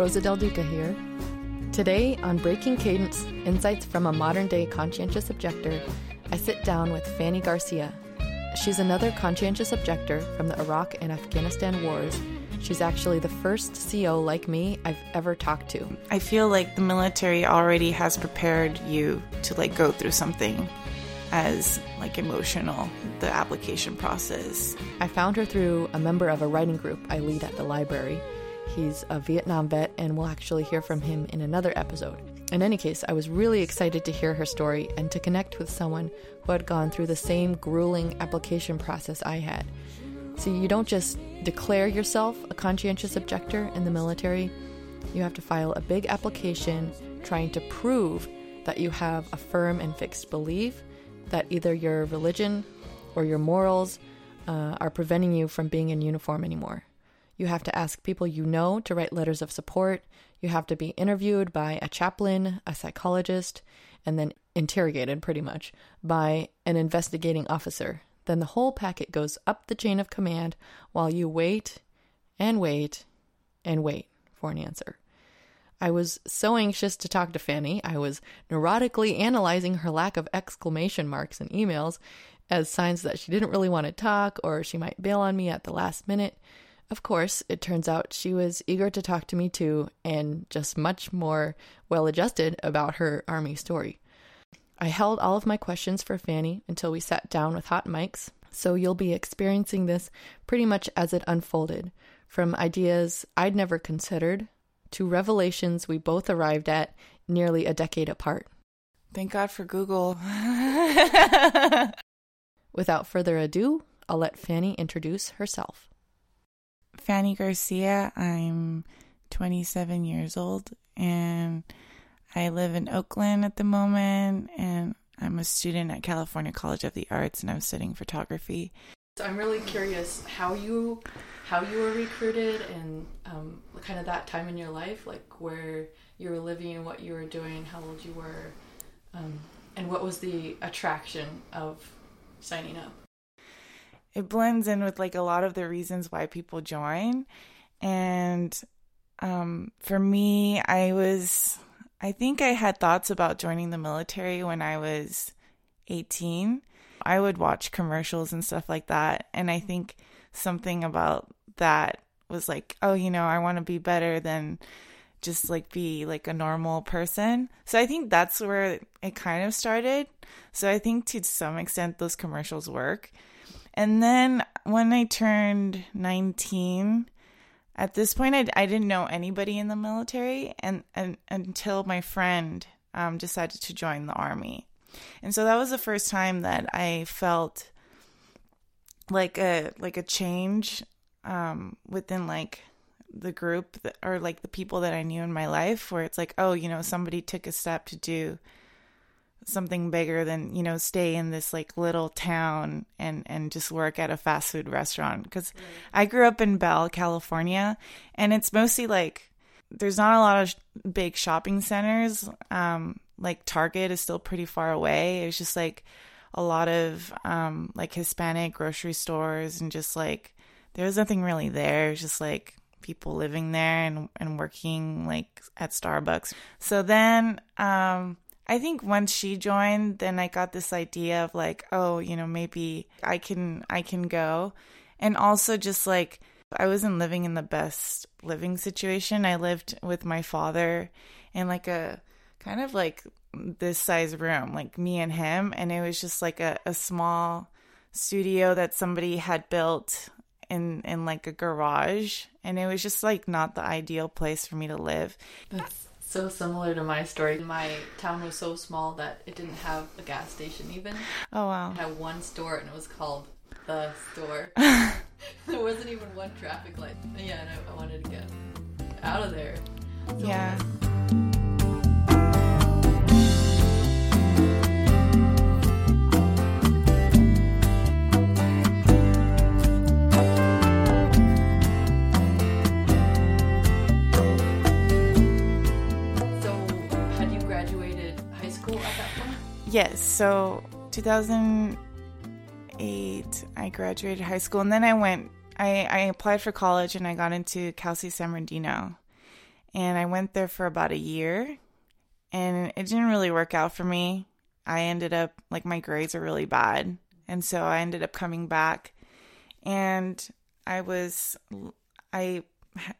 Rosa Del Duca here. Today on Breaking Cadence Insights from a Modern Day Conscientious Objector, I sit down with Fanny Garcia. She's another conscientious objector from the Iraq and Afghanistan wars. She's actually the first CO like me I've ever talked to. I feel like the military already has prepared you to like go through something as like emotional the application process. I found her through a member of a writing group I lead at the library. He's a Vietnam vet, and we'll actually hear from him in another episode. In any case, I was really excited to hear her story and to connect with someone who had gone through the same grueling application process I had. See, you don't just declare yourself a conscientious objector in the military, you have to file a big application trying to prove that you have a firm and fixed belief that either your religion or your morals uh, are preventing you from being in uniform anymore. You have to ask people you know to write letters of support. You have to be interviewed by a chaplain, a psychologist, and then interrogated pretty much by an investigating officer. Then the whole packet goes up the chain of command while you wait and wait and wait for an answer. I was so anxious to talk to Fanny, I was neurotically analyzing her lack of exclamation marks in emails as signs that she didn't really want to talk or she might bail on me at the last minute. Of course, it turns out she was eager to talk to me too, and just much more well adjusted about her army story. I held all of my questions for Fanny until we sat down with hot mics, so you'll be experiencing this pretty much as it unfolded from ideas I'd never considered to revelations we both arrived at nearly a decade apart. Thank God for Google. Without further ado, I'll let Fanny introduce herself. Fanny Garcia. I'm 27 years old and I live in Oakland at the moment and I'm a student at California College of the Arts and I'm studying photography. So I'm really curious how you how you were recruited and um, kind of that time in your life, like where you were living and what you were doing, how old you were, um, and what was the attraction of signing up it blends in with like a lot of the reasons why people join. And um, for me, I was, I think I had thoughts about joining the military when I was 18. I would watch commercials and stuff like that. And I think something about that was like, oh, you know, I want to be better than just like be like a normal person. So I think that's where it kind of started. So I think to some extent those commercials work. And then when I turned 19, at this point, I, I didn't know anybody in the military and, and until my friend um, decided to join the army. And so that was the first time that I felt like a like a change um, within like the group that, or like the people that I knew in my life where it's like, oh, you know, somebody took a step to do something bigger than you know stay in this like little town and and just work at a fast food restaurant. Because right. i grew up in bell california and it's mostly like there's not a lot of big shopping centers. Um like target is still pretty far away. It's just like a lot of um like hispanic grocery stores and just like there was nothing really there. It's just like people living there and and working like at starbucks. So then um I think once she joined, then I got this idea of like, oh, you know, maybe I can I can go. And also just like I wasn't living in the best living situation. I lived with my father in like a kind of like this size room, like me and him, and it was just like a, a small studio that somebody had built in in like a garage and it was just like not the ideal place for me to live. That's so similar to my story. My town was so small that it didn't have a gas station even. Oh wow. It had one store and it was called the store. there wasn't even one traffic light. Yeah, and I, I wanted to get out of there. So yeah. Yes. So 2008, I graduated high school, and then I went. I, I applied for college, and I got into Cal State San Bernardino, And I went there for about a year and it didn't really work out for me. I ended up like my grades are really bad. And so I ended up coming back and I was I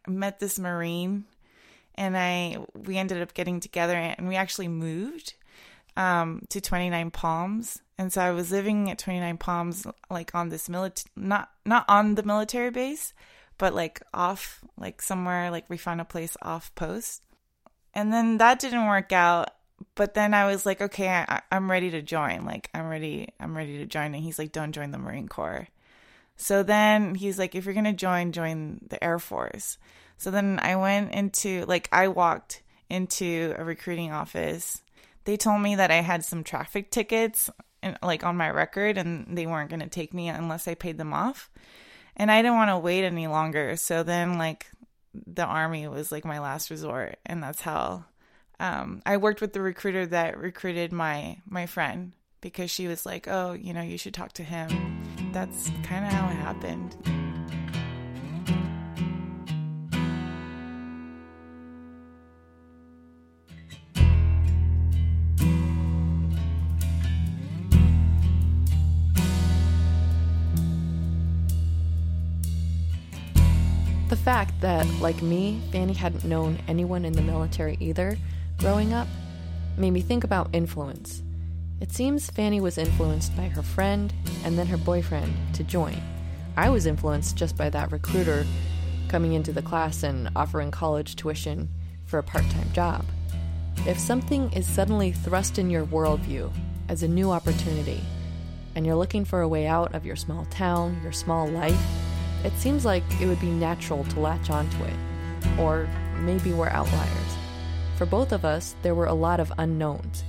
met this marine and I we ended up getting together and we actually moved um, to 29 Palms. And so I was living at 29 Palms like on this military not not on the military base, but like off like somewhere like we found a place off post. And then that didn't work out but then I was like, okay, I, I'm ready to join. Like, I'm ready. I'm ready to join. And he's like, don't join the Marine Corps. So then he's like, if you're gonna join, join the Air Force. So then I went into like I walked into a recruiting office. They told me that I had some traffic tickets like on my record and they weren't going to take me unless I paid them off. And I didn't want to wait any longer. So then like the army was like my last resort and that's how um, I worked with the recruiter that recruited my my friend because she was like, "Oh, you know, you should talk to him." That's kind of how it happened. Fact that, like me, Fanny hadn't known anyone in the military either growing up made me think about influence. It seems Fanny was influenced by her friend and then her boyfriend to join. I was influenced just by that recruiter coming into the class and offering college tuition for a part time job. If something is suddenly thrust in your worldview as a new opportunity, and you're looking for a way out of your small town, your small life, it seems like it would be natural to latch onto it. Or maybe we're outliers. For both of us, there were a lot of unknowns.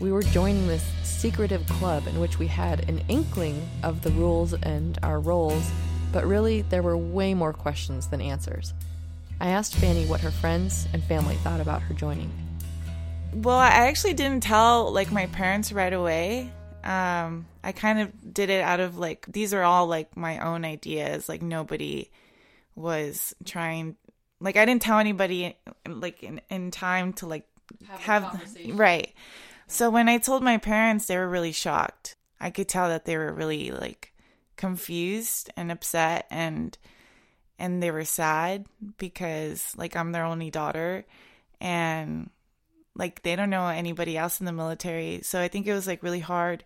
We were joining this secretive club in which we had an inkling of the rules and our roles, but really there were way more questions than answers. I asked Fanny what her friends and family thought about her joining. Well, I actually didn't tell like my parents right away. Um, I kind of did it out of like these are all like my own ideas. Like nobody was trying like I didn't tell anybody like in, in time to like have, have right. So when I told my parents, they were really shocked. I could tell that they were really like confused and upset and and they were sad because like I'm their only daughter and like they don't know anybody else in the military. So I think it was like really hard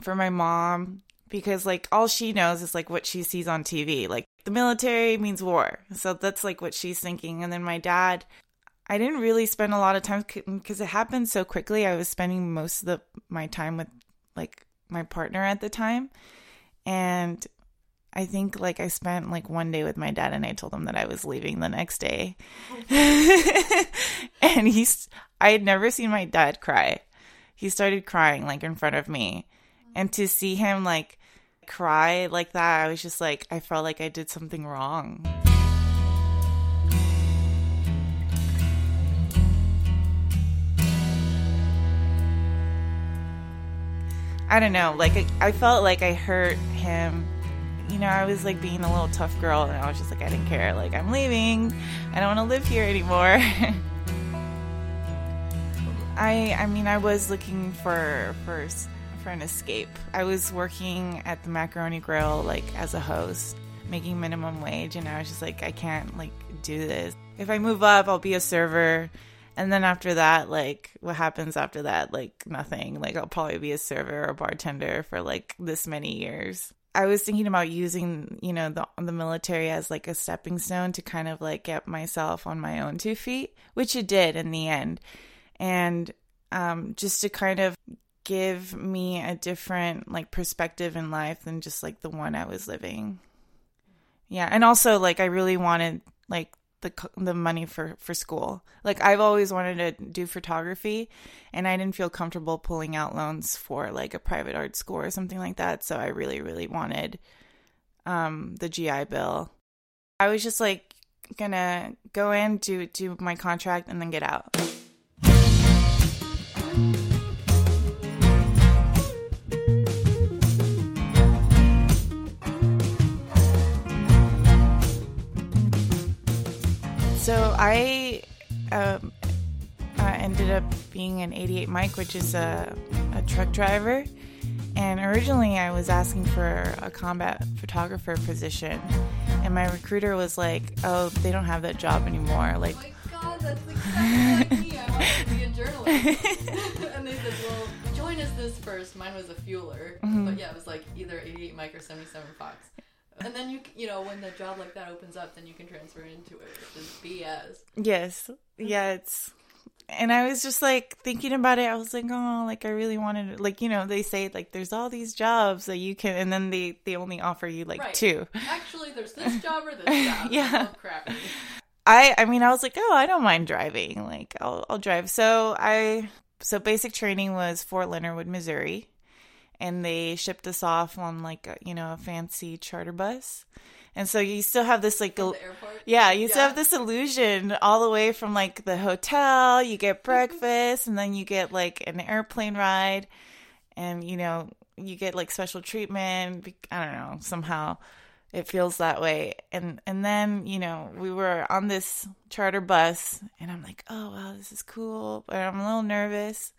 for my mom because like all she knows is like what she sees on TV. Like the military means war. So that's like what she's thinking. And then my dad, I didn't really spend a lot of time because it happened so quickly. I was spending most of the my time with like my partner at the time. And I think like I spent like one day with my dad and I told him that I was leaving the next day. and he's I had never seen my dad cry. He started crying like in front of me. And to see him like cry like that, I was just like, I felt like I did something wrong. I don't know, like I, I felt like I hurt him. You know, I was like being a little tough girl, and I was just like, I didn't care. Like, I'm leaving. I don't want to live here anymore. I, I mean, I was looking for for for an escape. I was working at the Macaroni Grill like as a host, making minimum wage, and I was just like, I can't like do this. If I move up, I'll be a server. And then after that, like what happens after that? Like nothing. Like I'll probably be a server or bartender for like this many years. I was thinking about using, you know, the the military as like a stepping stone to kind of like get myself on my own two feet, which it did in the end. And um, just to kind of give me a different like perspective in life than just like the one I was living. Yeah, and also like I really wanted like the the money for for school. Like I've always wanted to do photography and I didn't feel comfortable pulling out loans for like a private art school or something like that, so I really really wanted um the GI bill. I was just like going to go in do do my contract and then get out. So I um, uh, ended up being an 88 Mike, which is a, a truck driver. And originally, I was asking for a combat photographer position, and my recruiter was like, "Oh, they don't have that job anymore." Like, oh my god, that's exactly like me. I wanted to be a journalist, and they said, "Well, join us this first. Mine was a fueler, Mm-hmm. but yeah, it was like either 88 Mike or 77 Fox. And then you, you know, when the job like that opens up, then you can transfer into it, which is BS. Yes. Yeah, it's and I was just like thinking about it. I was like, oh, like I really wanted like you know, they say like there's all these jobs that you can and then they they only offer you like Right. two. Actually, there's this job or this job. Yeah. Oh, crappy. I I mean, I was like, "Oh, I don't mind driving. Like I'll I'll drive." So I so basic training was Fort Leonard Wood, Missouri. And they shipped us off on like a, you know, a fancy charter bus. And so you still have this like From il- the airport. Yeah, you still have this illusion all the way from like the hotel, you get breakfast, and then you get like an airplane ride, and you know, you get like special treatment. I don't know, somehow it feels that way. And and then, you know, we were on this charter bus, and I'm like, oh wow, this is cool, but I'm a little nervous.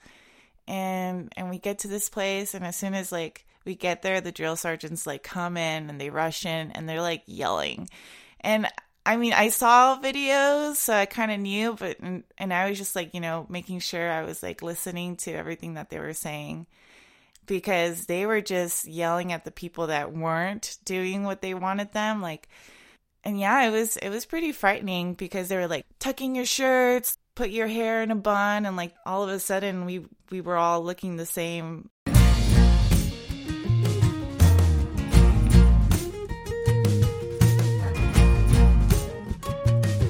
And and we get to this place, and as soon as like we get there, the drill sergeants like come in and they rush in and they're like yelling. And I mean, I saw videos, so I kind of knew, but and, and I was just like, you know, making sure I was like listening to everything that they were saying because they were just yelling at the people that weren't doing what they wanted them like and yeah, it was it was pretty frightening because they were like tucking your shirts, put your hair in a bun and like all of a sudden we we were all looking the same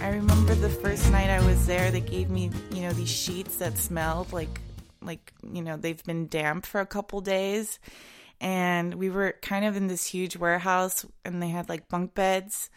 I remember the first night I was there, they gave me, you know, these sheets that smelled like, like, you know, they've been damp for a couple days. And we were kind of in this huge warehouse and they had like bunk beds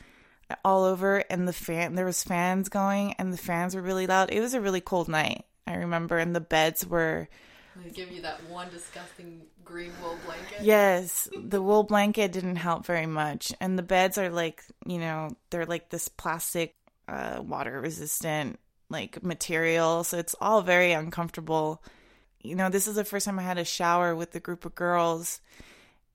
all over and the fan, there was fans going and the fans were really loud. It was a really cold night. I remember and the beds were, They give you that one disgusting green wool blanket. Yes, the wool blanket didn't help very much, and the beds are like you know they're like this plastic, uh, water resistant like material, so it's all very uncomfortable. You know, this is the first time I had a shower with a group of girls,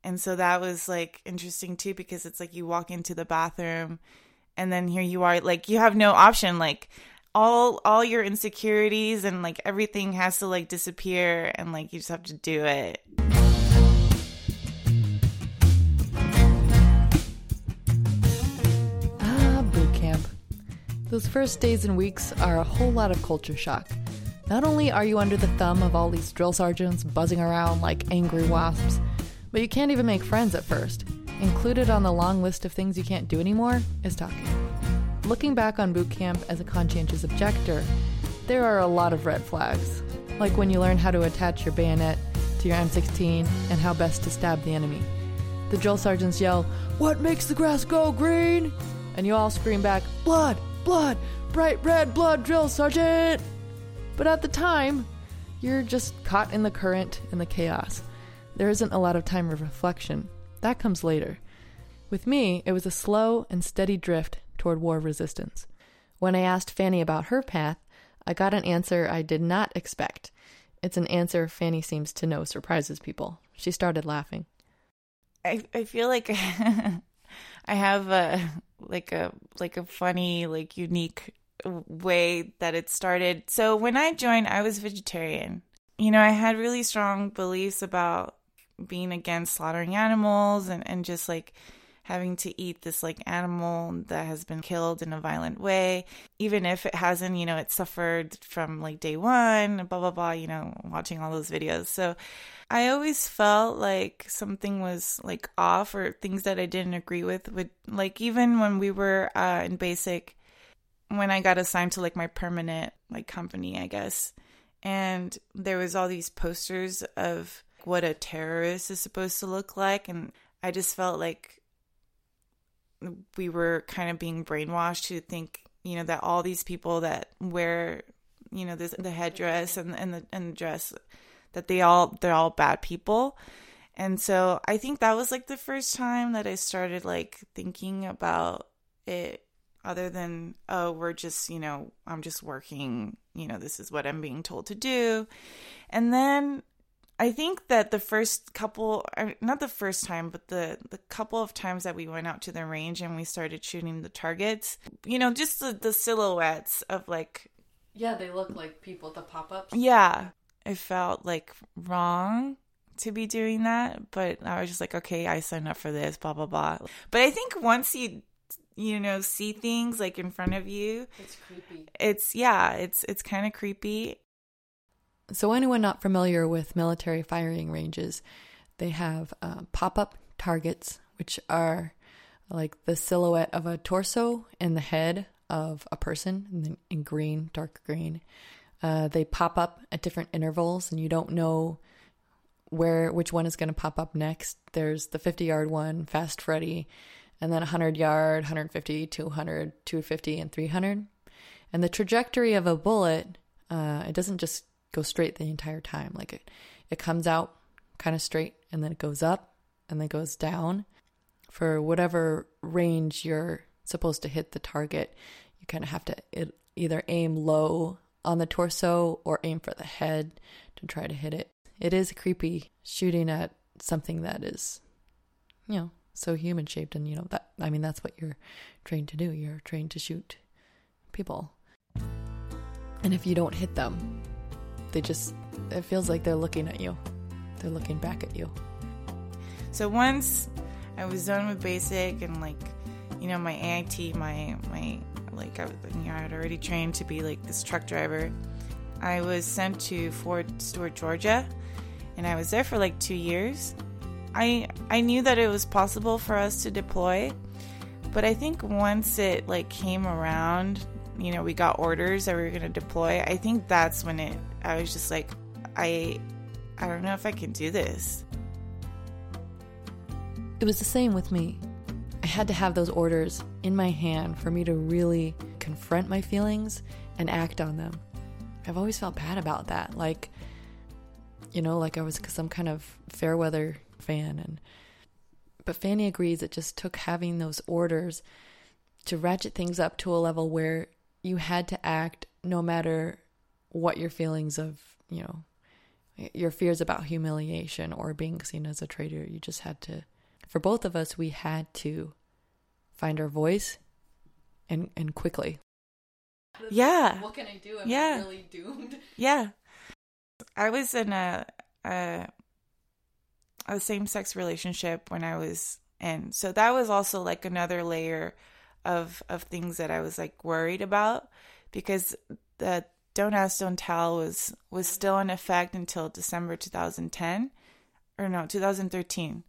and so that was like interesting too because it's like you walk into the bathroom, and then here you are like you have no option like all all your insecurities and like everything has to like disappear and like you just have to do it Ah, boot camp. Those first days and weeks are a whole lot of culture shock. Not only are you under the thumb of all these drill sergeants buzzing around like angry wasps, but you can't even make friends at first. Included on the long list of things you can't do anymore is talking. Looking back on boot camp as a conscientious objector, there are a lot of red flags. Like when you learn how to attach your bayonet to your M16 and how best to stab the enemy. The drill sergeants yell, What makes the grass go green? And you all scream back, Blood! Blood! Bright red blood, drill sergeant! But at the time, you're just caught in the current and the chaos. There isn't a lot of time of reflection. That comes later. With me, it was a slow and steady drift toward war resistance. When I asked Fanny about her path, I got an answer I did not expect. It's an answer Fanny seems to know surprises people. She started laughing. I I feel like I have a like a like a funny like unique way that it started. So when I joined, I was vegetarian. You know, I had really strong beliefs about being against slaughtering animals and and just like having to eat this like animal that has been killed in a violent way. Even if it hasn't you know it suffered from like day one blah blah blah you know watching all those videos. So I always felt like something was like off or things that I didn't agree with would like even when we were uh, in basic when I got assigned to like my permanent like company I guess. And there was all these posters of what a terrorist is supposed to look like and I just felt like we were kind of being brainwashed to think you know that all these people that wear you know this the headdress and and the and the dress that they all they're all bad people and so i think that was like the first time that i started like thinking about it other than, oh, we're just, you know, I'm just working, you know, this is what I'm being told to do. And then I think that the first couple, not the first time, but the the couple of times that we went out to the range and we started shooting the targets, you know, just the, the silhouettes of like. Yeah, they look like people the pop ups. Yeah, it felt like wrong to be doing that, but I was just like, okay, I signed up for this, blah blah blah. But I think once you you know see things like in front of you, it's creepy. It's yeah, it's it's kind of creepy so, anyone not familiar with military firing ranges, they have uh, pop up targets, which are like the silhouette of a torso and the head of a person in green, dark green. Uh, they pop up at different intervals, and you don't know where which one is going to pop up next. There's the 50 yard one, Fast Freddy, and then 100 yard, 150, 200, 250, and 300. And the trajectory of a bullet, uh, it doesn't just go straight the entire time. Like it, it comes out kind of straight and then it goes up and then goes down. For whatever range you're supposed to hit the target, you kind of have to it, either aim low on the torso or aim for the head to try to hit it. It is creepy shooting at something that is, you know, so human shaped. And, you know, that, I mean, that's what you're trained to do. You're trained to shoot people. And if you don't hit them, they just, it feels like they're looking at you. They're looking back at you. So once I was done with basic and like, you know, my AIT, my, my, like, I, you know, I had already trained to be like this truck driver. I was sent to Fort Stewart, Georgia, and I was there for like two years. I I knew that it was possible for us to deploy, but I think once it like came around, you know, we got orders that we were going to deploy. I think that's when it I was just like, I, I don't know if I can do this. It was the same with me. I had to have those orders in my hand for me to really confront my feelings and act on them. I've always felt bad about that. Like, you know, like I was some kind of fair weather fan. And, but Fanny agrees it just took having those orders to ratchet things up to a level where you had to act no matter what your feelings of, you know, your fears about humiliation or being seen as a traitor. You just had to, for both of us, we had to find our voice and, and quickly. Yeah. What can I do? I'm yeah. really doomed. Yeah. I was in a, a, a same sex relationship when I was in. So that was also like another layer of of things that I was like worried about because the don't Ask, Don't Tell was was still in effect until December 2010 or no, 2013.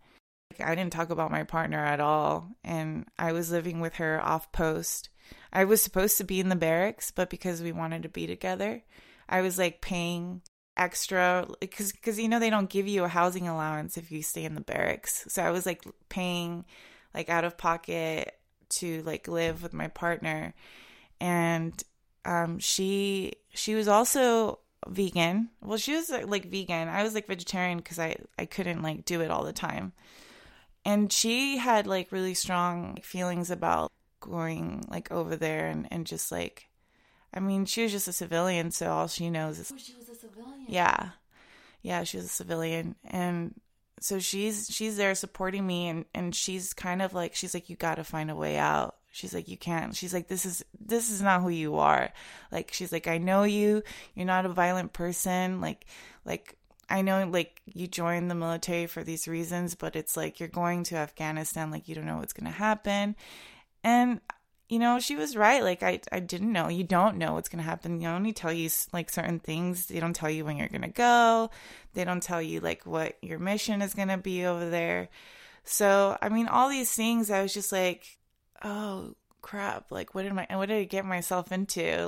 I didn't talk about my partner at all and I was living with her off post. I was supposed to be in the barracks, but because we wanted to be together, I was like paying extra cuz cuz you know they don't give you a housing allowance if you stay in the barracks. So I was like paying like out of pocket to like live with my partner and um, she she was also vegan. Well, she was like vegan. I was like vegetarian because I I couldn't like do it all the time. And she had like really strong feelings about going like over there and and just like, I mean, she was just a civilian, so all she knows is. Oh, she was a civilian. Yeah, yeah, she was a civilian, and so she's she's there supporting me, and and she's kind of like she's like you got to find a way out she's like you can't. She's like this is this is not who you are. Like she's like i know you. You're not a violent person. Like like i know like you joined the military for these reasons but it's like you're going to afghanistan. Like you don't know what's to happen. And you know she was right. Like i i didn't know. You don't know what's to happen. They only tell you like certain things. They don't tell you when you're to go. They don't tell you like what your mission is to be over there. So i mean all these things i was just like oh crap, like what did my what did I get myself into?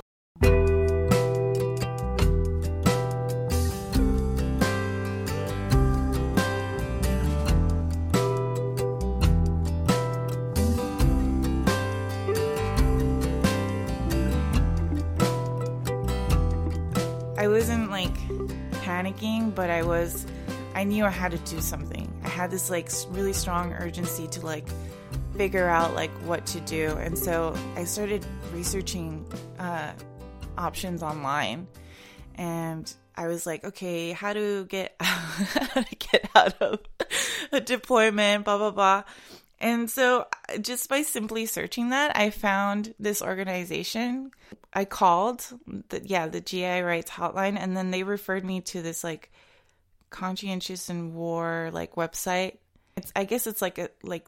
I wasn't like panicking, but I was I knew I had to do something. I had this like really strong urgency to like figure out like what to do. And so I started researching uh, options online, and I was like, okay, how to get how to get out of a deployment, blah blah blah. And so, just by simply searching that, I found this organization. I called, the, yeah, the GI rights hotline, and then they referred me to this like conscientious in war like website. It's I guess it's like a like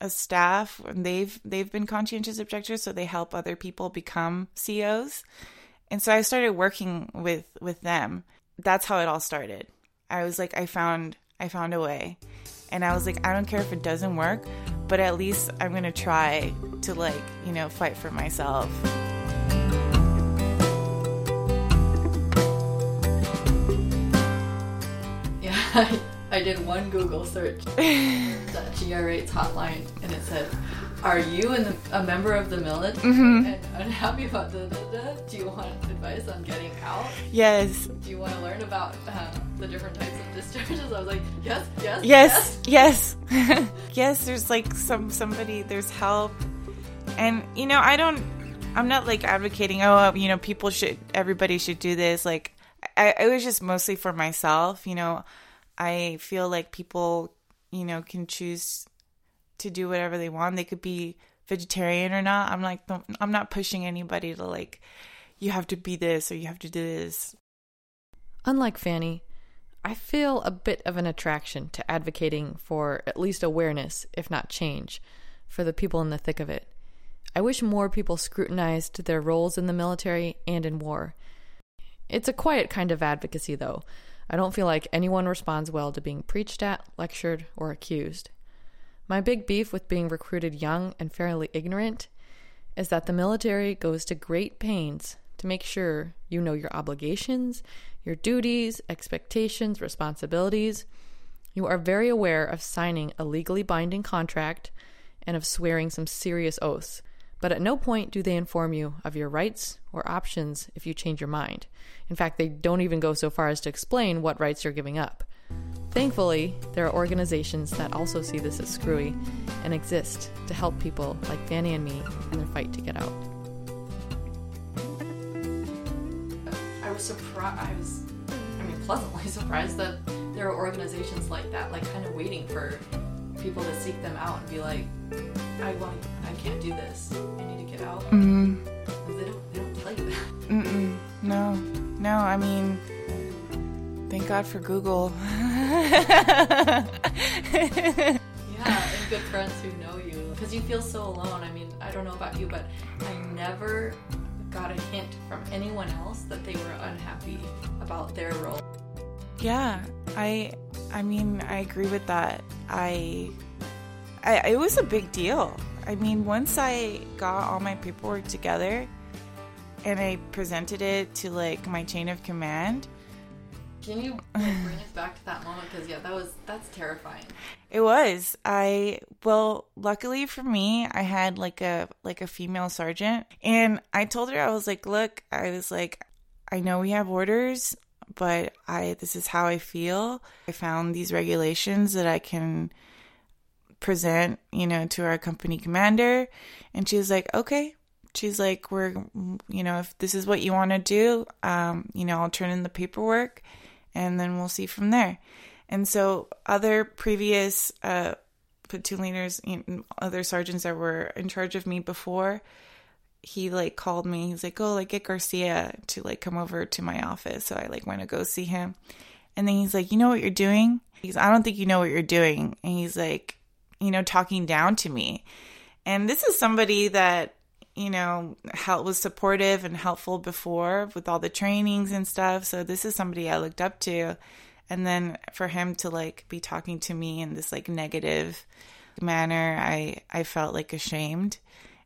a staff and they've they've been conscientious objectors so they help other people become COs. And so I started working with with them. That's how it all started. I was like I found I found a way. And I was like I don't care if it doesn't work, but at least I'm going to try to like, you know, fight for myself. I, I did one Google search, that Rights hotline, and it said, "Are you in the, a member of the military Mm-hmm. and unhappy about the? Do you want advice on getting out? Yes. Do you want to learn about um, the different types of discharges?" I was like, "Yes, yes, Yes. Yes. yes, there's like some somebody there's help. And you know, I don't I'm not like advocating, oh, you know, people should everybody should do this like I, it was just mostly for myself, you know. I feel like people, you know, can choose to do whatever they want. They could be vegetarian or not. I'm like, I'm not pushing anybody to like, you have to be this or you have to do this. Unlike Fanny, I feel a bit of an attraction to advocating for at least awareness, if not change, for the people in the thick of it. I wish more people scrutinized their roles in the military and in war. It's a quiet kind of advocacy, though. I don't feel like anyone responds well to being preached at, lectured, or accused. My big beef with being recruited young and fairly ignorant is that the military goes to great pains to make sure you know your obligations, your duties, expectations, responsibilities. You are very aware of signing a legally binding contract and of swearing some serious oaths, but at no point do they inform you of your rights or options if you change your mind. In fact, they don't even go so far as to explain what rights you're giving up. Thankfully, there are organizations that also see this as screwy and exist to help people like Fanny and me in their fight to get out. I was surprised. I was, I mean, pleasantly surprised that there are organizations like that, like kind of waiting for people to seek them out and be like, "I want, I can't do this. I need to get out." Mm-hmm. They don't, they don't tell you that. Mm-mm. No, no. I mean, thank God for Google. Yeah, and good friends who know you. Because you feel so alone. I mean, I don't know about you, but I never got a hint from anyone else that they were unhappy about their role. yeah, I. I mean, I agree with that. I, I. It was a big deal. I mean, once I got all my paperwork together, and I presented it to like my chain of command, Can you like, bring us back to that moment? Because yeah, that was that's terrifying. It was. I well, luckily for me, I had like a like a female sergeant and I told her I was like, "Look, I was like I know we have orders, but I this is how I feel. I found these regulations that I can present, you know, to our company commander." And she was like, "Okay." She's like, "We're you know, if this is what you want to do, um, you know, I'll turn in the paperwork and then we'll see from there." And so, other previous uh, platoon leaders, you know, other sergeants that were in charge of me before, he like called me. He's like, "Oh, like get Garcia to like come over to my office." So I like went to go see him, and then he's like, "You know what you're doing?" He's, "I don't think you know what you're doing," and he's like, you know, talking down to me. And this is somebody that you know help was supportive and helpful before with all the trainings and stuff. So this is somebody I looked up to and then for him to like be talking to me in this like negative manner i i felt like ashamed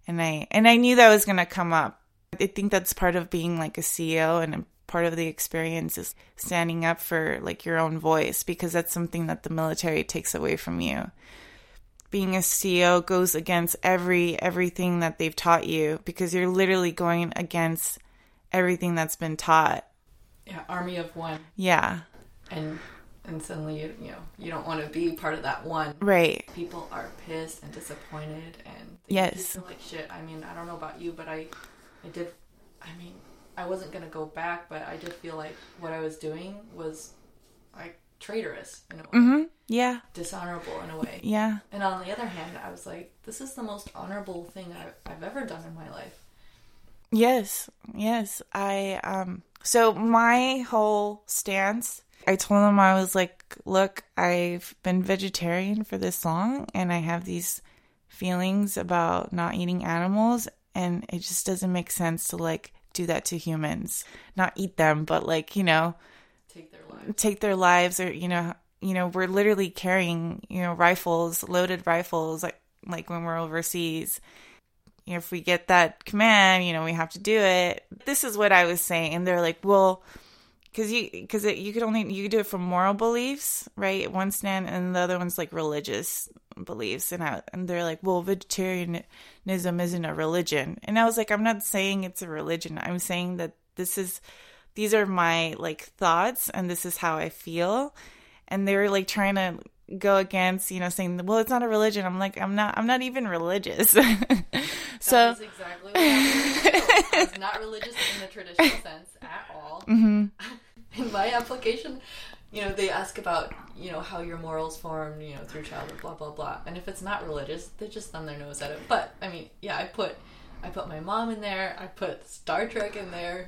and i and i knew that was going to come up. I think that's part of being like a CO and a part of the experience is standing up for like your own voice because that's something that the military takes away from you. Being a CO goes against every everything that they've taught you because you're literally going against everything that's been taught. Yeah, army of one, yeah. And and suddenly you you know you don't want to be part of that one. Right. People are pissed and disappointed and Yes. feel like shit. I mean, I don't know about you, but I, I did. I mean, I wasn't gonna go back, but I did feel like what I was doing was like traitorous in a way, Mhm. Yeah. dishonorable in a way. Yeah. And on the other hand, I was like, this is the most honorable thing I've, I've ever done in my life. Yes, yes. I um so my whole stance, I told him I was like, look, I've been vegetarian for this long and I have these feelings about not eating animals and it just doesn't make sense to like do that to humans. Not eat them, but like, you know, Take their lives. take their lives or you know, you know, we're literally carrying, you know, rifles, loaded rifles like like when we're overseas if we get that command, you know, we have to do it. This is what I was saying, and they're like, well, because you because you could only you could do it from moral beliefs, right? One stand, and the other one's like religious beliefs, and I and they're like, well, vegetarianism isn't a religion, and I was like, I'm not saying it's a religion. I'm saying that this is these are my like thoughts, and this is how I feel, and they were like trying to go against you know saying well it's not a religion i'm like i'm not i'm not even religious so exactly what. I was not religious in the traditional sense at all. mhm. In my application, you know, they ask about, you know, how your morals form, you know, through childhood, blah blah blah. And if it's not religious, they just thumb their nose at it. But I mean, yeah, I put I put my mom in there, I put Star Trek in there,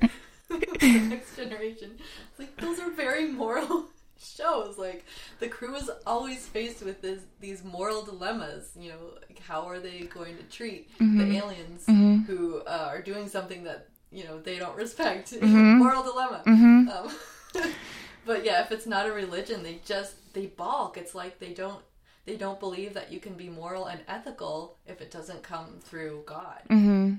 the next generation. Like those are very moral shows. Like the crew is always faced with this these moral dilemmas. You know, like how are they going to treat the aliens who uh, are doing something that you know they don't respect? moral dilemma. Um, but yeah, if it's not a religion, they just they balk. It's like they don't they don't believe that you can be moral and ethical if it doesn't come through God. Mm-hmm.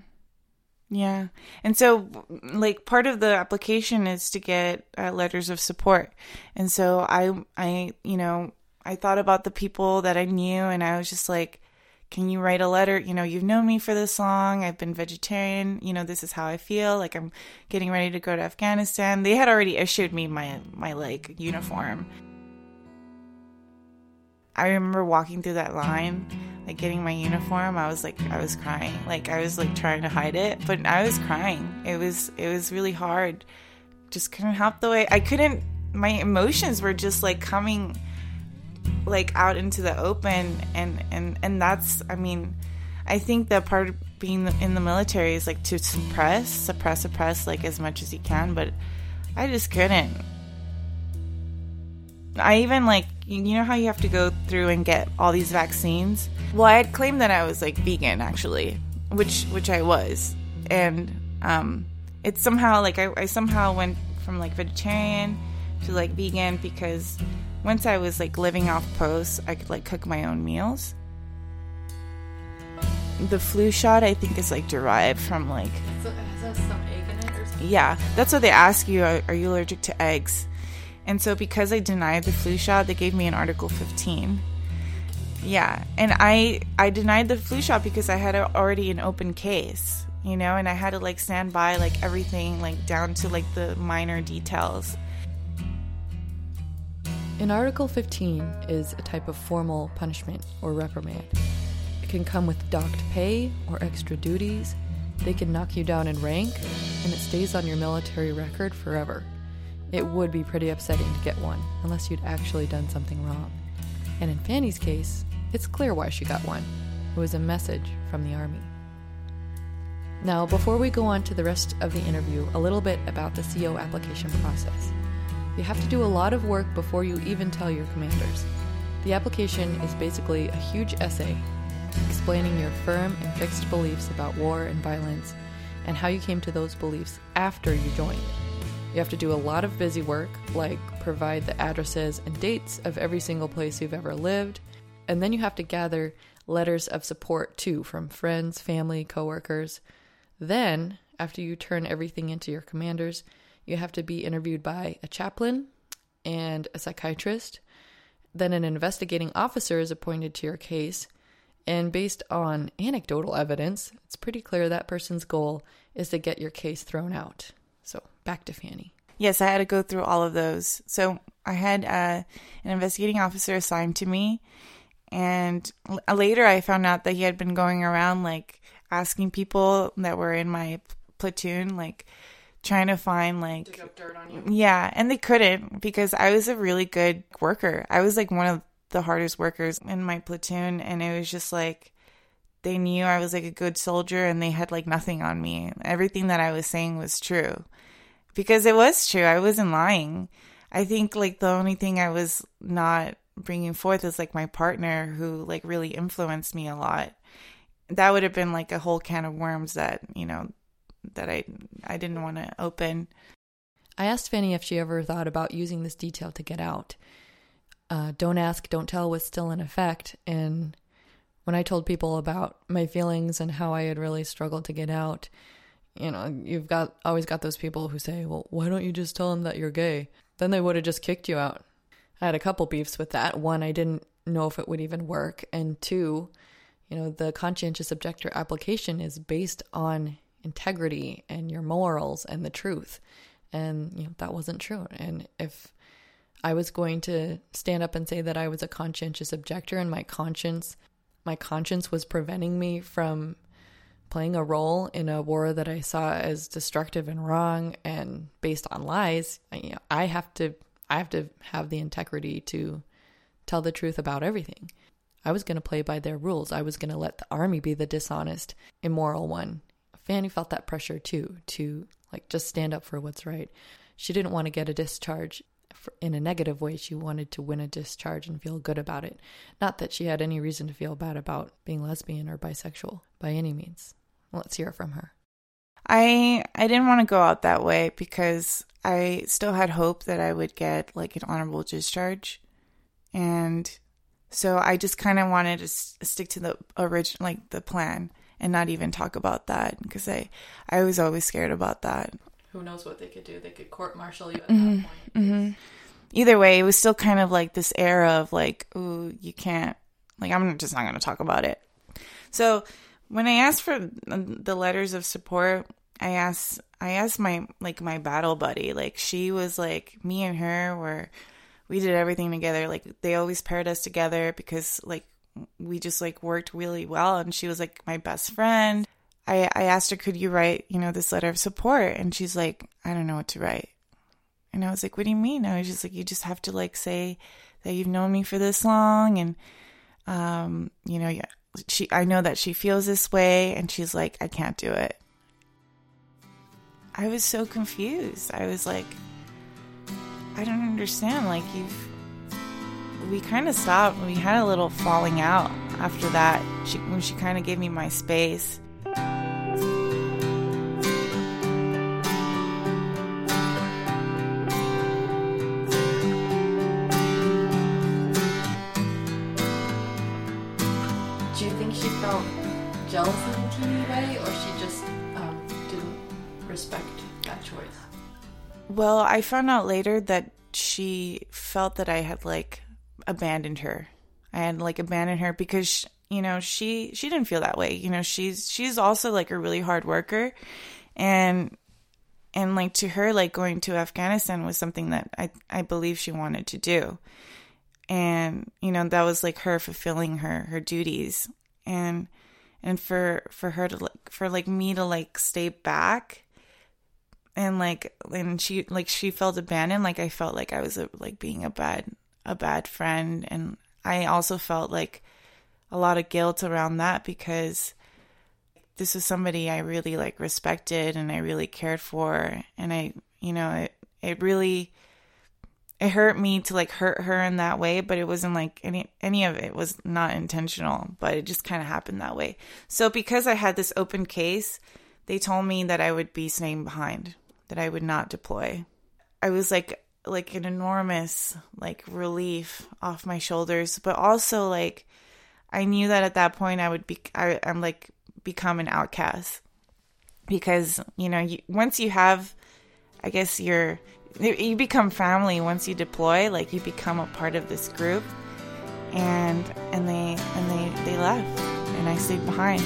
Yeah. And so, like, part of the application is to get uh, letters of support. And so, I, I, you know, I thought about the people that I knew, and I was just like, can you write a letter? You know, you've known me for this long. I've been vegetarian. You know, this is how I feel. Like, I'm getting ready to go to Afghanistan. They had already issued me my, my, like, uniform. I remember walking through that line, like getting my uniform. I was like, I was crying. Like I was like trying to hide it, but I was crying. It was, it was really hard. Just couldn't help the way I couldn't. My emotions were just like coming, like out into the open, and and and that's. I mean, I think that part of being in the military is like to suppress, suppress, suppress, like as much as you can. But I just couldn't. I even like you know how you have to go through and get all these vaccines. Well, I had claimed that I was like vegan actually, which which I was, and um, it's somehow like I, I somehow went from like vegetarian to like vegan because once I was like living off post, I could like cook my own meals. The flu shot I think is like derived from like So, has that some egg in it or something? yeah, that's what they ask you. Are, are you allergic to eggs? And so, because I denied the flu shot, they gave me an Article 15. Yeah, and I I denied the flu shot because I had a, already an open case, you know, and I had to like stand by like everything, like down to like the minor details. An Article 15 is a type of formal punishment or reprimand. It can come with docked pay or extra duties. They can knock you down in rank, and it stays on your military record forever. It would be pretty upsetting to get one, unless you'd actually done something wrong. And in Fanny's case, it's clear why she got one. It was a message from the Army. Now, before we go on to the rest of the interview, a little bit about the CO application process. You have to do a lot of work before you even tell your commanders. The application is basically a huge essay explaining your firm and fixed beliefs about war and violence and how you came to those beliefs after you joined. You have to do a lot of busy work, like provide the addresses and dates of every single place you've ever lived, and then you have to gather letters of support too from friends, family, coworkers. Then, after you turn everything into your commanders, you have to be interviewed by a chaplain and a psychiatrist. Then, an investigating officer is appointed to your case. And based on anecdotal evidence, it's pretty clear that person's goal is to get your case thrown out. So, back to Fanny. Yes, I had to go through all of those. So I had uh, an investigating officer assigned to me, and later I found out that he had been going around like asking people that were in my platoon, like trying to find like yeah, and they couldn't because I was a really good worker. I was like one of the hardest workers in my platoon, and it was just like they knew I was like a good soldier, and they had like nothing on me. Everything that I was saying was true because it was true. I wasn't lying. I think like the only thing I was not bringing forth is like my partner who like really influenced me a lot. That would have been like a whole can of worms that, you know, that I I didn't want to open. I asked Fanny if she ever thought about using this detail to get out. Uh, don't ask, don't tell was still in effect, and when I told people about my feelings and how I had really struggled to get out, you know, you've got always got those people who say, "Well, why don't you just tell them that you're gay?" Then they would have just kicked you out. I had a couple beefs with that. One, I didn't know if it would even work, and two, you know, the conscientious objector application is based on integrity and your morals and the truth. And, you know, that wasn't true. And if I was going to stand up and say that I was a conscientious objector and my conscience my conscience was preventing me from playing a role in a war that I saw as destructive and wrong and based on lies, you know, I have to I have to have the integrity to tell the truth about everything. I was going to play by their rules. I was going to let the army be the dishonest, immoral one. Fanny felt that pressure too to like just stand up for what's right. She didn't want to get a discharge in a negative way. She wanted to win a discharge and feel good about it. Not that she had any reason to feel bad about being lesbian or bisexual by any means. Let's hear from her. I I didn't want to go out that way because I still had hope that I would get like an honorable discharge. And so I just kind of wanted to stick to the original like the plan and not even talk about that because I I was always scared about that. Who knows what they could do? They could court martial you at mm-hmm. that point. Mm-hmm. Either way, it was still kind of like this era of like, ooh, you can't like I'm just not going to talk about it. So when I asked for the letters of support, I asked I asked my like my battle buddy. Like she was like me and her were we did everything together. Like they always paired us together because like we just like worked really well and she was like my best friend. I I asked her could you write, you know, this letter of support and she's like I don't know what to write. And I was like what do you mean? I was just like you just have to like say that you've known me for this long and um you know she I know that she feels this way and she's like I can't do it. I was so confused. I was like I don't understand like you've we kind of stopped. We had a little falling out after that. She when she kind of gave me my space. Do you think she felt jealous in a teeny way, or she just um, didn't respect that choice? Well, I found out later that she felt that I had like abandoned her. I had like abandoned her because you know she she didn't feel that way. You know she's she's also like a really hard worker, and and like to her like going to Afghanistan was something that I I believe she wanted to do, and you know that was like her fulfilling her her duties and and for for her to like for like me to like stay back and like and she like she felt abandoned like i felt like i was like being a bad a bad friend and i also felt like a lot of guilt around that because this was somebody i really like respected and i really cared for and i you know it it really it hurt me to like hurt her in that way, but it wasn't like any any of it was not intentional, but it just kind of happened that way. So because I had this open case, they told me that I would be staying behind, that I would not deploy. I was like like an enormous like relief off my shoulders, but also like I knew that at that point I would be I, I'm like become an outcast. Because you know you, once you have I guess your you become family once you deploy like you become a part of this group and and they and they they left and i stayed behind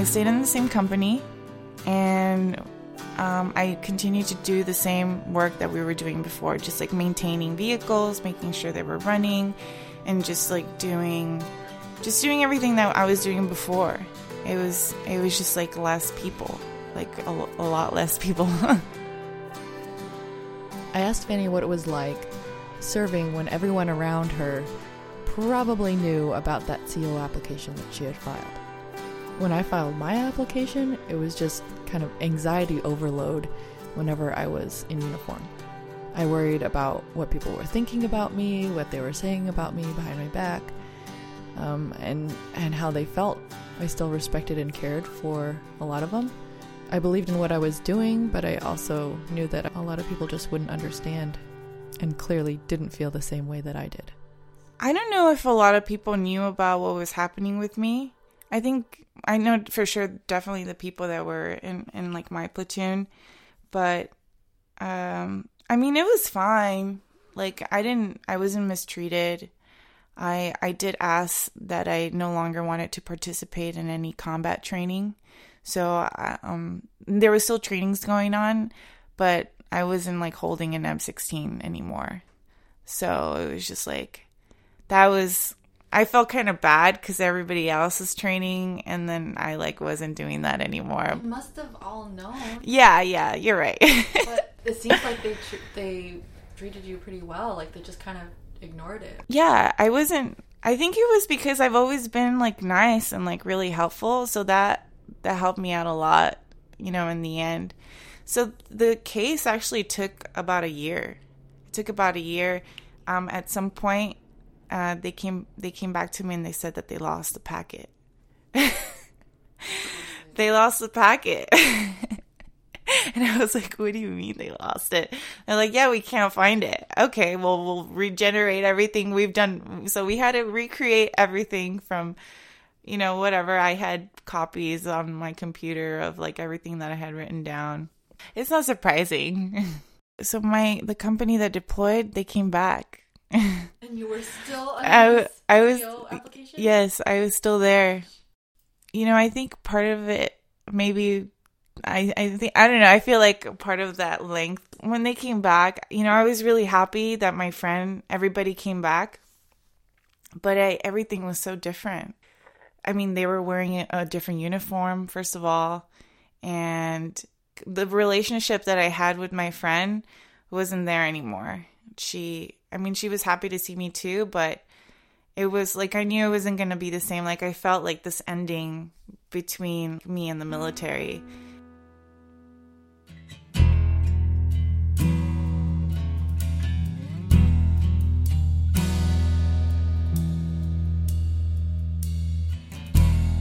I stayed in the same company and um, I continued to do the same work that we were doing before, just like maintaining vehicles, making sure they were running, and just like doing, just doing everything that I was doing before. It was it was just like less people, like a, a lot less people. I asked Fanny what it was like serving when everyone around her probably knew about that CO application that she had filed. When I filed my application, it was just kind of anxiety overload whenever I was in uniform. I worried about what people were thinking about me, what they were saying about me behind my back, um, and and how they felt. I still respected and cared for a lot of them. I believed in what I was doing, but I also knew that a lot of people just wouldn't understand and clearly didn't feel the same way that I did. I don't know if a lot of people knew about what was happening with me. I think I know for sure definitely the people that were in in like my platoon, but um I mean it was fine. Like I didn't I wasn't mistreated. I I did ask that I no longer wanted to participate in any combat training. So um there was still trainings going on, but I wasn't like holding an M16 anymore. So it was just like that was I felt kind of bad because everybody else was training, and then I like wasn't doing that anymore. Must have all known. Yeah, yeah, you're right. but it seems like they tr- they treated you pretty well. Like they just kind of ignored it. Yeah, I wasn't. I think it was because I've always been like nice and like really helpful, so that that helped me out a lot. You know, in the end. So the case actually took about a year. It took about a year. Um, at some point, uh, they came they came back to me and they said that they lost the packet. they lost the packet. and I was like, what do you mean they lost it? They're like, yeah, we can't find it. Okay, well, we'll regenerate everything we've done. So we had to recreate everything from, you know, whatever. I had copies on my computer of like everything that I had written down. It's not surprising. so my the company that deployed, they came back and you were still I, I was application? yes i was still there. Oh you know i think part of it maybe i i think i don't know i feel like part of that length when they came back you know i was really happy that my friend everybody came back but I, everything was so different. I mean they were wearing a different uniform first of all and the relationship that i had with my friend wasn't there anymore. She I mean, she was happy to see me too, but it was like I knew it wasn't going to be the same. Like I felt like this ending between me and the military.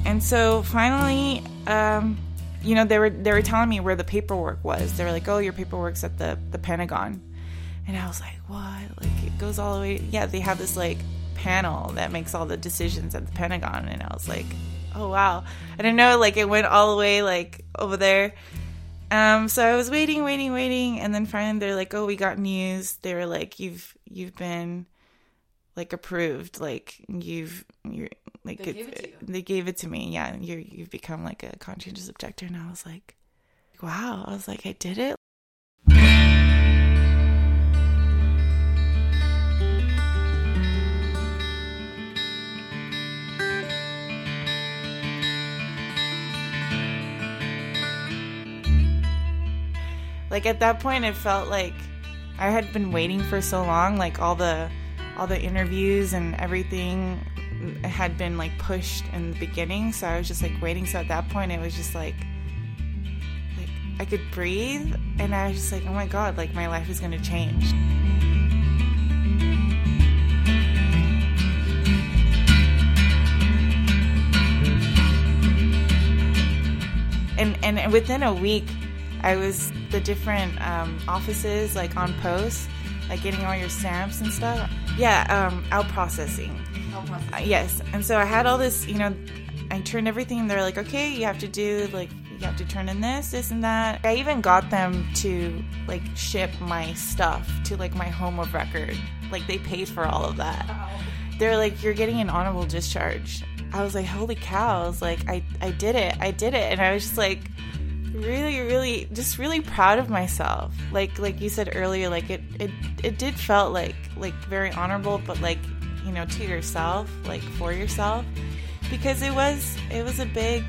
And so finally, um, you know, they were they were telling me where the paperwork was. They were like, "Oh, your paperwork's at the the Pentagon." And I was like, what? Like, it goes all the way. Yeah, they have this like panel that makes all the decisions at the Pentagon. And I was like, oh, wow. I didn't know, like, it went all the way, like, over there. Um, so I was waiting, waiting, waiting, and then finally they're like, "Oh, we got news." They were like, "You've you've been like approved, like you've you're like they, gave it, they gave it to me, yeah. You you've become like a conscientious objector." And I was like, "Wow!" I was like, "I did it." Like at that point, it felt like I had been waiting for so long. Like all the all the interviews and everything had been like pushed in the beginning, so I was just like waiting. So at that point, it was just like like I could breathe, and I was just like, oh my god, like my life is gonna change. And, and within a week, I was the different um, offices like on post, like getting all your stamps and stuff. Yeah, um, out processing. Out processing. Uh, yes, and so I had all this. You know, I turned everything. They're like, okay, you have to do like you have to turn in this, this, and that. I even got them to like ship my stuff to like my home of record. Like they paid for all of that. Wow. They're like, you're getting an honorable discharge. I was like, holy cows! Like, I I did it, I did it, and I was just like really really just really proud of myself. Like like you said earlier like it it it did felt like like very honorable but like you know to yourself like for yourself because it was it was a big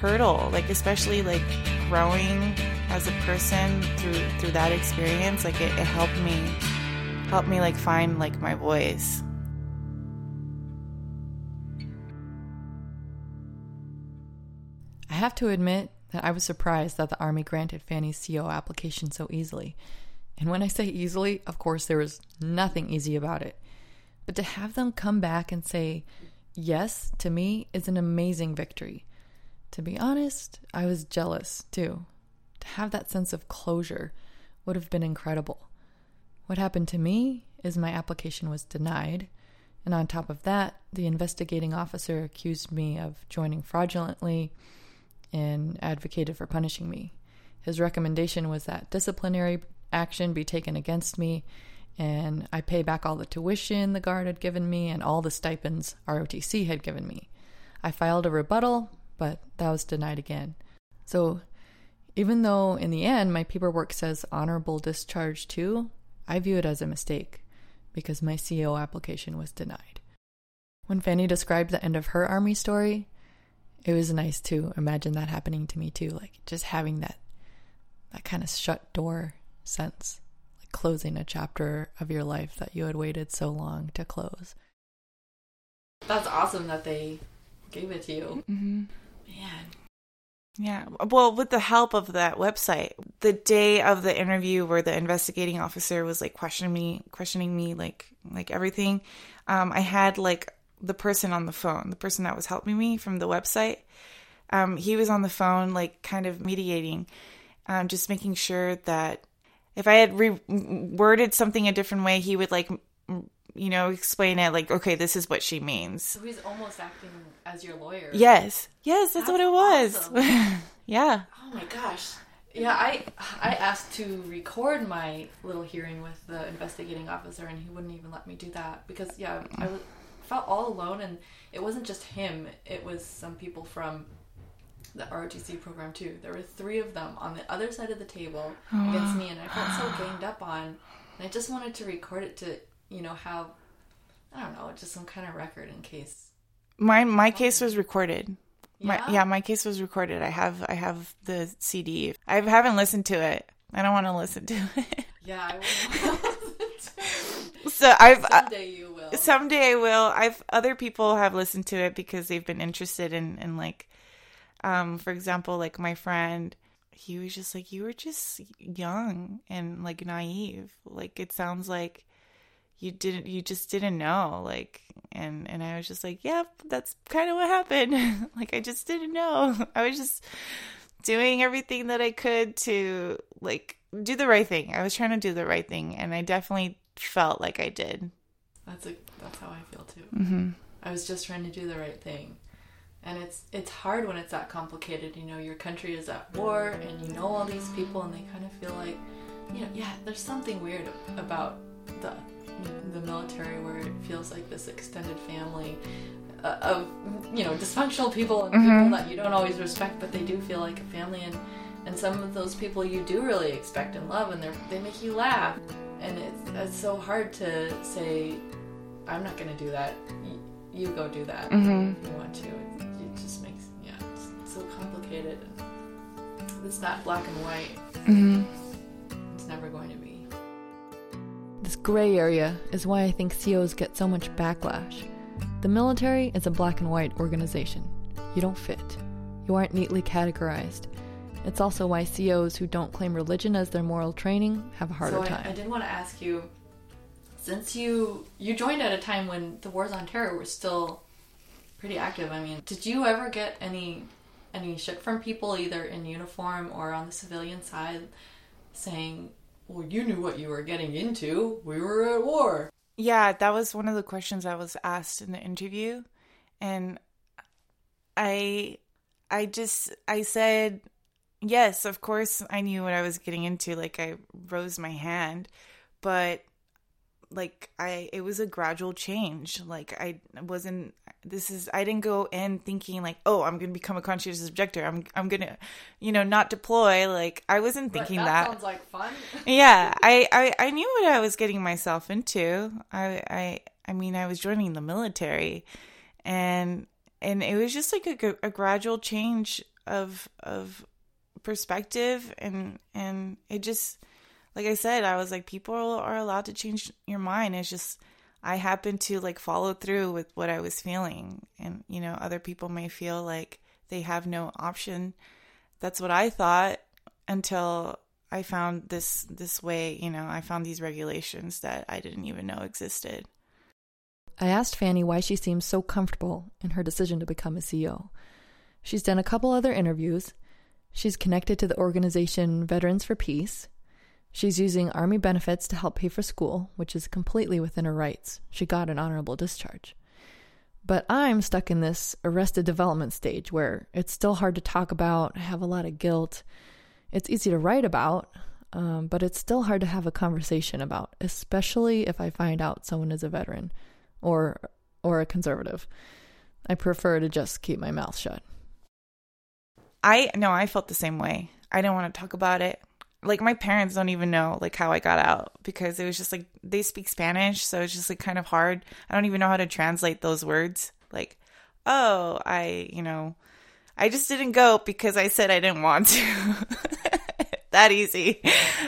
hurdle like especially like growing as a person through through that experience like it, it helped me helped me like find like my voice. I have to admit that I was surprised that the Army granted Fanny's CO application so easily. And when I say easily, of course, there was nothing easy about it. But to have them come back and say yes to me is an amazing victory. To be honest, I was jealous too. To have that sense of closure would have been incredible. What happened to me is my application was denied, and on top of that, the investigating officer accused me of joining fraudulently and advocated for punishing me. His recommendation was that disciplinary action be taken against me and I pay back all the tuition the guard had given me and all the stipends ROTC had given me. I filed a rebuttal, but that was denied again. So, even though in the end my paperwork says honorable discharge too, I view it as a mistake because my CO application was denied. When Fanny described the end of her army story, it was nice to imagine that happening to me too, like just having that that kind of shut door sense, like closing a chapter of your life that you had waited so long to close. That's awesome that they gave it to you. mm-hmm. Man. Yeah. Well, with the help of that website, the day of the interview where the investigating officer was like questioning me, questioning me like like everything, um, I had like the person on the phone, the person that was helping me from the website. Um, he was on the phone, like kind of mediating, um, just making sure that if I had re- worded something a different way, he would like, you know, explain it like, okay, this is what she means. So he's almost acting as your lawyer. Yes, yes, that's, That's what it was. awesome. yeah. Oh my gosh. Yeah, I I asked to record my little hearing with the investigating officer, and he wouldn't even let me do that because yeah, I was, felt all alone, and it wasn't just him; it was some people from the ROTC program too. There were three of them on the other side of the table against me, and I felt so ganged up on. And I just wanted to record it to you know have I don't know just some kind of record in case. My my case was recorded. My Yeah? yeah, my case was recorded. I have I have the CD. I haven't listened to it. I don't want to listen to it. Yeah, I will. So I've uh, Someday you. Someday I will. I've other people have listened to it because they've been interested in in like um for example, like my friend he was just like you were just young and like naive. Like it sounds like you didn't you just didn't know like and and I was just like, "Yep, that's kind of what happened." like I just didn't know. I was just doing everything that I could to like do the right thing. I was trying to do the right thing and I definitely felt like I did. That's a, that's how I feel too. Mm-hmm. I was just trying to do the right thing. And it's it's hard when it's that complicated. You know, your country is at war and you know all these people and they kind of feel like, you know, yeah, there's something weird about the the military where it feels like this extended family uh, of you know dysfunctional people and people that you don't always respect, but they do feel like a family and and some of those people you do really expect and love and they they make you laugh and it's it's so hard to say I'm not going to do that. Y- you go do that Mhm. if you want to. It, it just makes yeah, it's so complicated. It's not black and white. Mm-hmm. It's never going to be. This gray area is why I think COs get so much backlash. The military is a black and white organization. You don't fit. You aren't neatly categorized. It's also why COs who don't claim religion as their moral training have a harder so I- time. I, did want to ask you, since you you joined at a time when the wars on terror were still pretty active. I mean, did you ever get any any shit from people either in uniform or on the civilian side saying, "Well, you knew what you were getting into. We were at war." Yeah, that was one of the questions I was asked in the interview. And I I just I said yes, of course I knew what I was getting into like I rose my hand, but like I it was a gradual change. Like I wasn't this is I didn't go in thinking like, "Oh, I'm going to become a conscientious objector. I'm I'm going to, you know, not deploy." Like I wasn't thinking that, that. sounds like fun. yeah, I, I I knew what I was getting myself into. I I I mean, I was joining the military and and it was just like a, a gradual change of of perspective and and it just like I said, I was like, people are allowed to change your mind. It's just, I happened to like follow through with what I was feeling. And, you know, other people may feel like they have no option. That's what I thought until I found this, this way, you know, I found these regulations that I didn't even know existed. I asked Fanny why she seems so comfortable in her decision to become a CO. She's done a couple other interviews. She's connected to the organization Veterans for Peace, She's using Army benefits to help pay for school, which is completely within her rights. She got an honorable discharge. But I'm stuck in this arrested development stage where it's still hard to talk about, I have a lot of guilt. It's easy to write about, um, but it's still hard to have a conversation about, especially if I find out someone is a veteran or or a conservative. I prefer to just keep my mouth shut. I no, I felt the same way. I didn't want to talk about it like my parents don't even know like how I got out because it was just like they speak Spanish, so it's just like kind of hard. I don't even know how to translate those words. Like, oh, I, you know, I just didn't go because I said I didn't want to. that easy.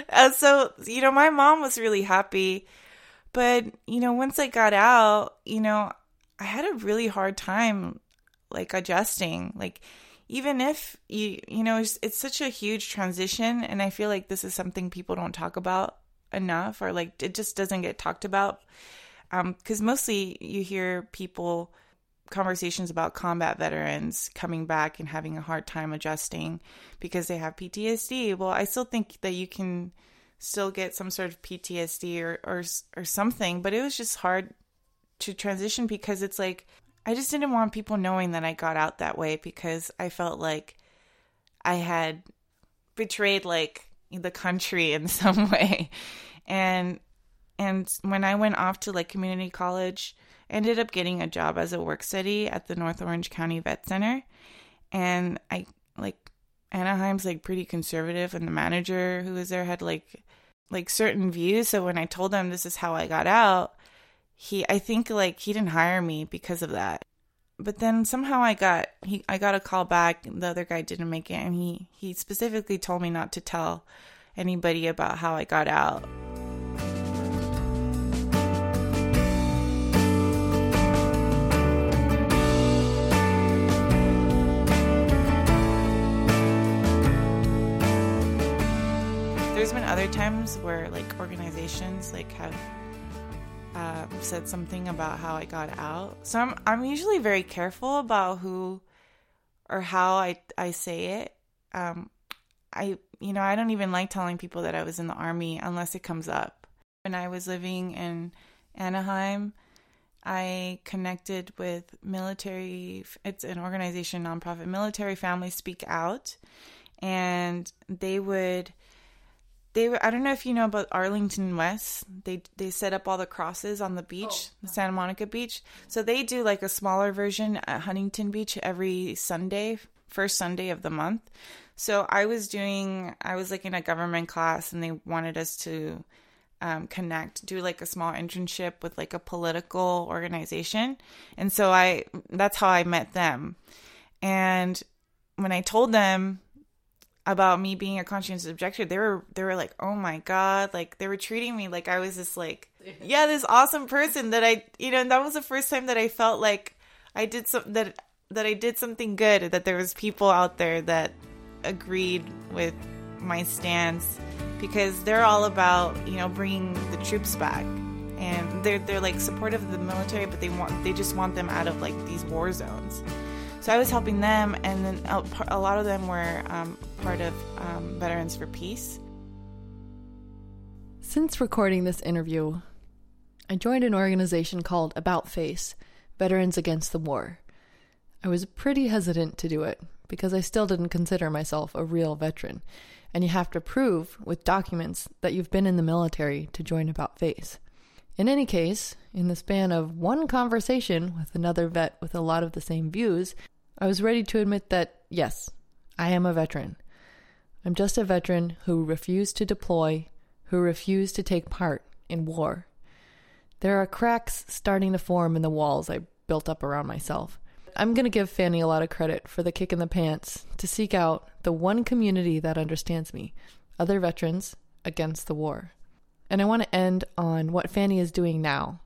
Uh, so, you know, my mom was really happy, but you know, once I got out, you know, I had a really hard time like adjusting. Like even if you you know it's, it's such a huge transition and i feel like this is something people don't talk about enough or like it just doesn't get talked about because um, mostly you hear people conversations about combat veterans coming back and having a hard time adjusting because they have PTSD. Well, I still think that you can still get some sort of PTSD or or or something, but it was just hard to transition because it's like I just didn't want people knowing that I got out that way because I felt like I had betrayed like the country in some way. And and when I went off to like community college, ended up getting a job as a work study at the North Orange County Vet Center. And I like Anaheim's like pretty conservative and the manager who was there had like like certain views. So when I told them this is how I got out, he I think like he didn't hire me because of that. But then somehow I got he I got a call back. The other guy didn't make it, and he he specifically told me not to tell anybody about how I got out. There's been other times where like organizations like have um, said something about how I got out. So I'm I'm usually very careful about who or how I I say it. Um, I you know I don't even like telling people that I was in the army unless it comes up. When I was living in Anaheim, I connected with military. It's an organization, nonprofit. Military Families Speak Out, and they would they were I don't know if you know about Arlington West. They they set up all the crosses on the beach, oh. Santa Monica Beach. So they do like a smaller version at Huntington Beach every Sunday, first Sunday of the month. So I was doing I was like in a government class and they wanted us to um, connect, do like a small internship with like a political organization. And so I that's how I met them. And when I told them about me being a conscientious objector, they were they were like, "Oh my god!" Like they were treating me like I was this like, yeah, this awesome person that I, you know, and that was the first time that I felt like I did some that that I did something good. That there was people out there that agreed with my stance because they're all about you know bringing the troops back and they're they're like supportive of the military, but they want they just want them out of like these war zones. So I was helping them, and then a lot of them were um, part of um, Veterans for Peace. Since recording this interview, I joined an organization called About Face Veterans Against the War. I was pretty hesitant to do it because I still didn't consider myself a real veteran, and you have to prove with documents that you've been in the military to join About Face. In any case, in the span of one conversation with another vet with a lot of the same views, I was ready to admit that, yes, I am a veteran. I'm just a veteran who refused to deploy, who refused to take part in war. There are cracks starting to form in the walls I built up around myself. I'm going to give Fanny a lot of credit for the kick in the pants to seek out the one community that understands me other veterans against the war. And I want to end on what Fanny is doing now.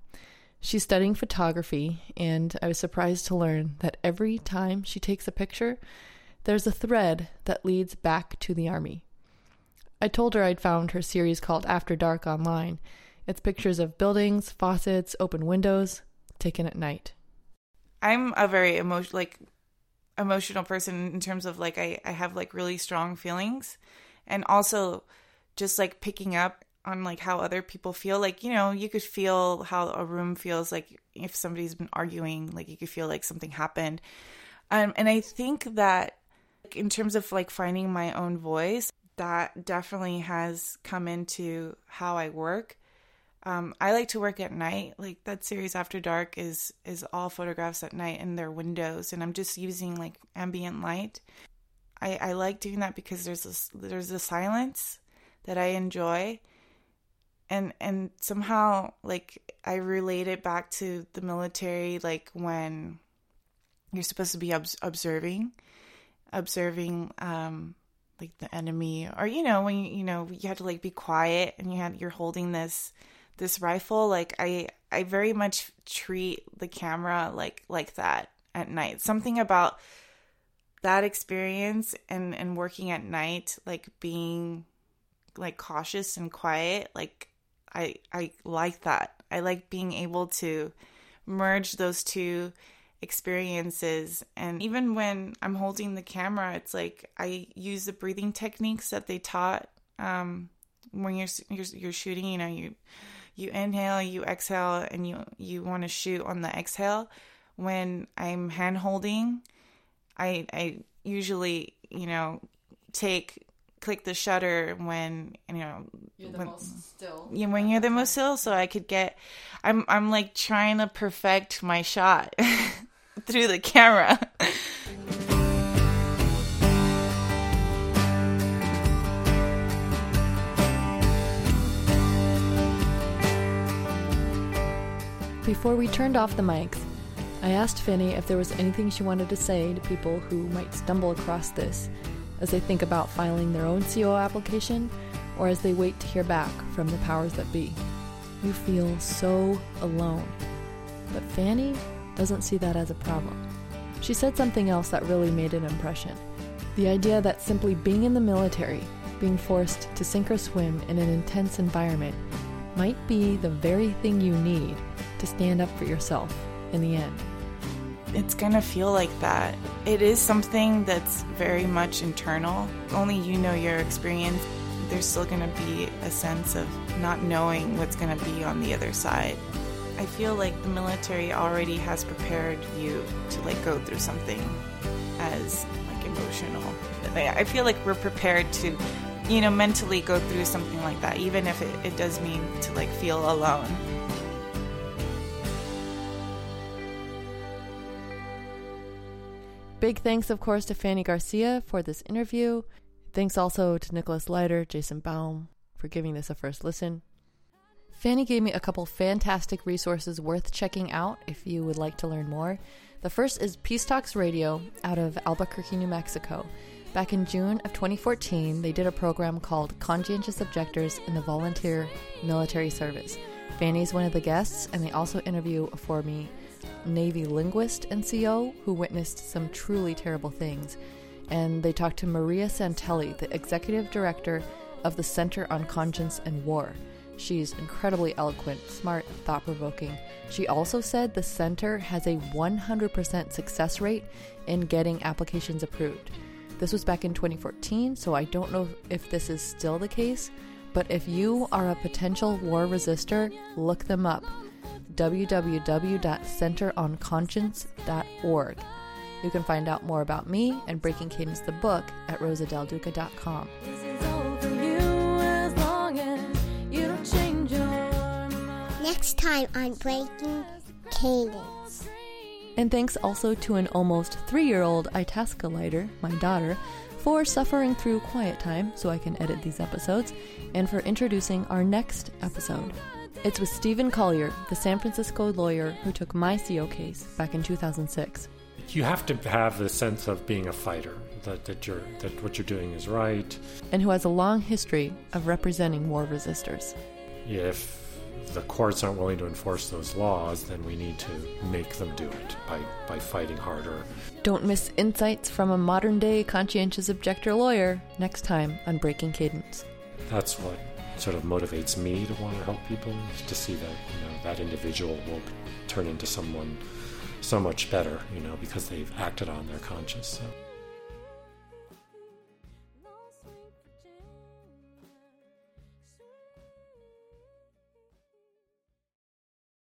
She's studying photography, and I was surprised to learn that every time she takes a picture, there's a thread that leads back to the Army. I told her I'd found her series called After Dark online. It's pictures of buildings, faucets, open windows, taken at night. I'm a very emotional, like emotional person in terms of like I, I have like really strong feelings, and also just like picking up on like how other people feel. Like you know, you could feel how a room feels. Like if somebody's been arguing, like you could feel like something happened. Um, and I think that in terms of like finding my own voice, that definitely has come into how I work. Um, I like to work at night. Like that series After Dark is is all photographs at night in their windows, and I'm just using like ambient light. I, I like doing that because there's this there's a silence that I enjoy, and and somehow like I relate it back to the military, like when you're supposed to be ob- observing, observing um, like the enemy, or you know when you you know you had to like be quiet and you had you're holding this this rifle like i i very much treat the camera like like that at night. Something about that experience and and working at night like being like cautious and quiet like i i like that. I like being able to merge those two experiences and even when i'm holding the camera it's like i use the breathing techniques that they taught um when you're you're, you're shooting you know you you inhale, you exhale, and you you want to shoot on the exhale. When I'm hand holding, I I usually you know take click the shutter when you know you're the when, most still. Yeah, when you're the most still, so I could get. I'm I'm like trying to perfect my shot through the camera. Before we turned off the mics, I asked Fanny if there was anything she wanted to say to people who might stumble across this as they think about filing their own CO application or as they wait to hear back from the powers that be. You feel so alone. But Fanny doesn't see that as a problem. She said something else that really made an impression. The idea that simply being in the military, being forced to sink or swim in an intense environment, might be the very thing you need to stand up for yourself in the end. It's gonna feel like that. It is something that's very much internal. Only you know your experience. There's still gonna be a sense of not knowing what's gonna be on the other side. I feel like the military already has prepared you to like go through something as like emotional. I feel like we're prepared to, you know, mentally go through something like that, even if it, it does mean to like feel alone. Big thanks, of course, to Fanny Garcia for this interview. Thanks also to Nicholas Leiter, Jason Baum for giving this a first listen. Fanny gave me a couple fantastic resources worth checking out if you would like to learn more. The first is Peace Talks Radio out of Albuquerque, New Mexico. Back in June of 2014, they did a program called Conscientious Objectors in the Volunteer Military Service. Fanny's one of the guests, and they also interview for me Navy linguist and CO who witnessed some truly terrible things. And they talked to Maria Santelli, the executive director of the Center on Conscience and War. She's incredibly eloquent, smart, thought provoking. She also said the center has a 100% success rate in getting applications approved. This was back in 2014, so I don't know if this is still the case, but if you are a potential war resistor, look them up www.centeronconscience.org. You can find out more about me and Breaking Cadence the book at rosadelduca.com. next time on Breaking Cadence. And thanks also to an almost three year old Itasca Leiter, my daughter, for suffering through quiet time so I can edit these episodes, and for introducing our next episode. It's with Stephen Collier, the San Francisco lawyer who took my CO case back in 2006. You have to have the sense of being a fighter, that, that, you're, that what you're doing is right. And who has a long history of representing war resistors. If the courts aren't willing to enforce those laws, then we need to make them do it by, by fighting harder. Don't miss insights from a modern day conscientious objector lawyer next time on Breaking Cadence. That's what sort of motivates me to want to help people is to see that you know that individual will turn into someone so much better, you know, because they've acted on their conscience. So.